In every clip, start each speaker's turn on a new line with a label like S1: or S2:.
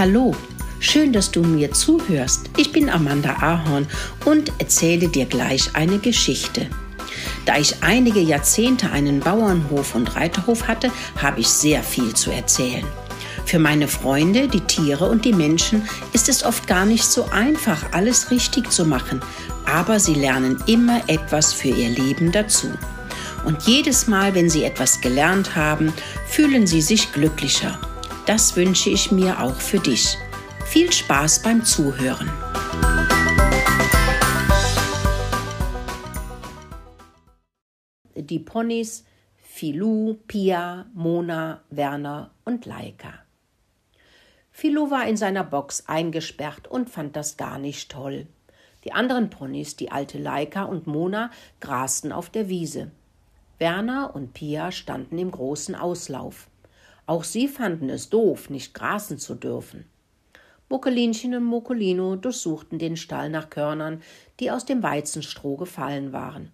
S1: Hallo, schön, dass du mir zuhörst. Ich bin Amanda Ahorn und erzähle dir gleich eine Geschichte. Da ich einige Jahrzehnte einen Bauernhof und Reiterhof hatte, habe ich sehr viel zu erzählen. Für meine Freunde, die Tiere und die Menschen ist es oft gar nicht so einfach, alles richtig zu machen, aber sie lernen immer etwas für ihr Leben dazu. Und jedes Mal, wenn sie etwas gelernt haben, fühlen sie sich glücklicher. Das wünsche ich mir auch für dich. Viel Spaß beim Zuhören. Die Ponys Filou, Pia, Mona, Werner und Laika. Filou war in seiner Box eingesperrt und fand das gar nicht toll. Die anderen Ponys, die alte Laika und Mona, grasten auf der Wiese. Werner und Pia standen im großen Auslauf. Auch sie fanden es doof, nicht grasen zu dürfen. Mokelinchen und Mokolino durchsuchten den Stall nach Körnern, die aus dem Weizenstroh gefallen waren.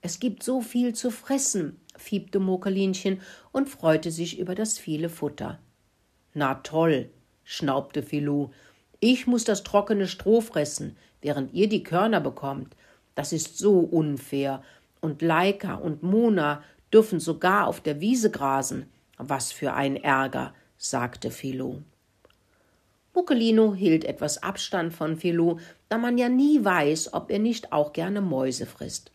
S1: Es gibt so viel zu fressen, fiebte Mokelinchen und freute sich über das viele Futter. Na toll, schnaubte Filou. Ich muss das trockene Stroh fressen, während ihr die Körner bekommt. Das ist so unfair und Leika und Mona dürfen sogar auf der Wiese grasen. Was für ein Ärger, sagte Philo. Muckelino hielt etwas Abstand von Philo, da man ja nie weiß, ob er nicht auch gerne Mäuse frisst.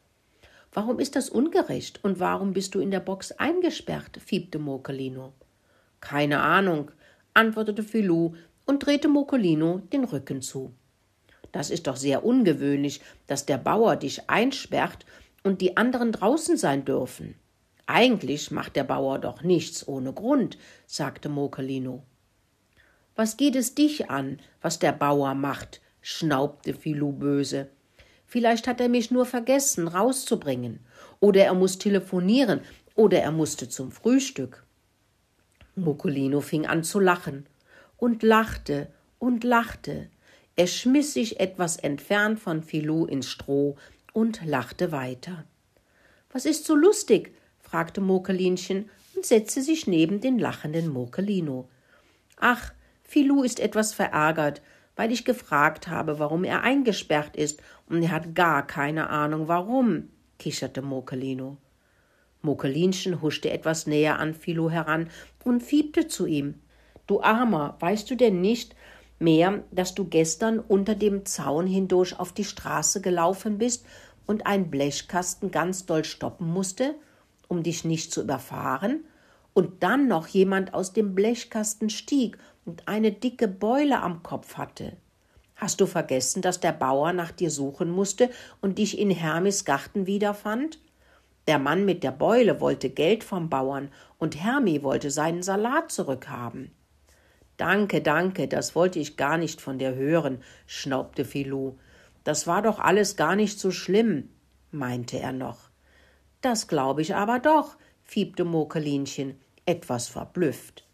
S1: Warum ist das ungerecht und warum bist du in der Box eingesperrt? fiebte Mokelino. Keine Ahnung, antwortete Philo und drehte Mokelino den Rücken zu. Das ist doch sehr ungewöhnlich, dass der Bauer dich einsperrt und die anderen draußen sein dürfen. Eigentlich macht der Bauer doch nichts ohne Grund, sagte Mokelino. Was geht es dich an, was der Bauer macht? schnaubte Filou böse. Vielleicht hat er mich nur vergessen, rauszubringen. Oder er muss telefonieren, oder er musste zum Frühstück. Mokolino fing an zu lachen und lachte und lachte. Er schmiss sich etwas entfernt von Filou ins Stroh und lachte weiter. Was ist so lustig? Fragte Mokelinchen und setzte sich neben den lachenden Mokelino. Ach, Filou ist etwas verärgert, weil ich gefragt habe, warum er eingesperrt ist, und er hat gar keine Ahnung warum, kicherte Mokelino. Mokelinchen huschte etwas näher an Filou heran und fiebte zu ihm. Du Armer, weißt du denn nicht mehr, dass du gestern unter dem Zaun hindurch auf die Straße gelaufen bist und ein Blechkasten ganz doll stoppen musste, um dich nicht zu überfahren, und dann noch jemand aus dem Blechkasten stieg und eine dicke Beule am Kopf hatte. Hast du vergessen, dass der Bauer nach dir suchen musste und dich in Hermis Garten wiederfand? Der Mann mit der Beule wollte Geld vom Bauern und Hermi wollte seinen Salat zurückhaben. Danke, danke, das wollte ich gar nicht von dir hören, schnaubte Filou. Das war doch alles gar nicht so schlimm, meinte er noch. Das glaube ich aber doch, fiebte Mokelinchen, etwas verblüfft.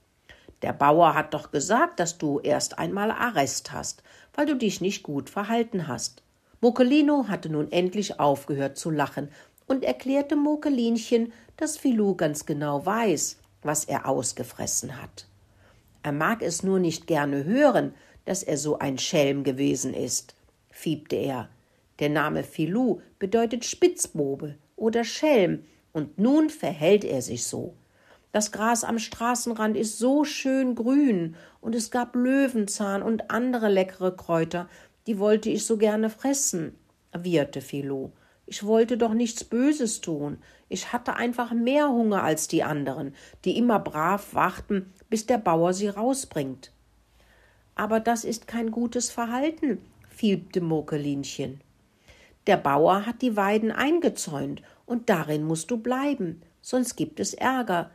S1: Der Bauer hat doch gesagt, dass du erst einmal Arrest hast, weil du dich nicht gut verhalten hast. Mokelino hatte nun endlich aufgehört zu lachen und erklärte Mokelinchen, dass Filou ganz genau weiß, was er ausgefressen hat. Er mag es nur nicht gerne hören, dass er so ein Schelm gewesen ist fiebte er. Der Name Filou bedeutet Spitzbobe oder Schelm, und nun verhält er sich so. Das Gras am Straßenrand ist so schön grün, und es gab Löwenzahn und andere leckere Kräuter, die wollte ich so gerne fressen, wieherte Filou. Ich wollte doch nichts Böses tun. Ich hatte einfach mehr Hunger als die anderen, die immer brav warten, bis der Bauer sie rausbringt. Aber das ist kein gutes Verhalten, fiebte Mokelinchen. Der Bauer hat die Weiden eingezäunt, und darin musst du bleiben, sonst gibt es Ärger.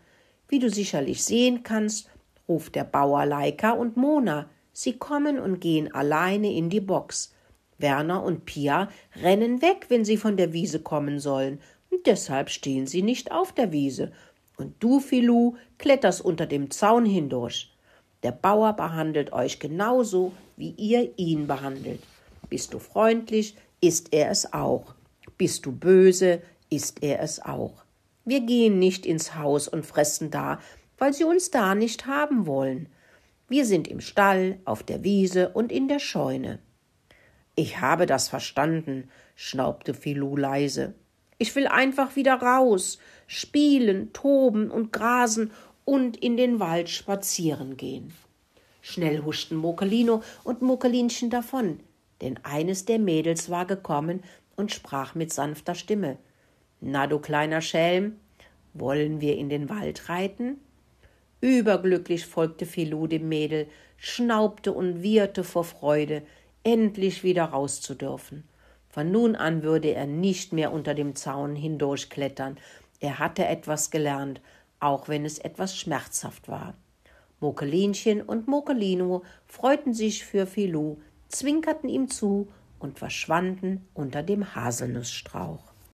S1: Wie du sicherlich sehen kannst, ruft der Bauer Leika und Mona. Sie kommen und gehen alleine in die Box. Werner und Pia rennen weg, wenn sie von der Wiese kommen sollen, und deshalb stehen sie nicht auf der Wiese. Und du, Filou, kletterst unter dem Zaun hindurch. Der Bauer behandelt euch genauso, wie ihr ihn behandelt. Bist du freundlich, ist er es auch. Bist du böse, ist er es auch. Wir gehen nicht ins Haus und fressen da, weil sie uns da nicht haben wollen. Wir sind im Stall, auf der Wiese und in der Scheune. Ich habe das verstanden, schnaubte Filou leise. Ich will einfach wieder raus, spielen, toben und grasen und in den Wald spazieren gehen. Schnell huschten Mokelino und Mokelinchen davon, denn eines der Mädels war gekommen und sprach mit sanfter Stimme. Na, du kleiner Schelm, wollen wir in den Wald reiten? Überglücklich folgte Filou dem Mädel, schnaubte und wieherte vor Freude, endlich wieder raus zu dürfen. Von nun an würde er nicht mehr unter dem Zaun hindurchklettern. Er hatte etwas gelernt, auch wenn es etwas schmerzhaft war. Mokelinchen und Mokelino freuten sich für Filou, zwinkerten ihm zu und verschwanden unter dem Haselnussstrauch.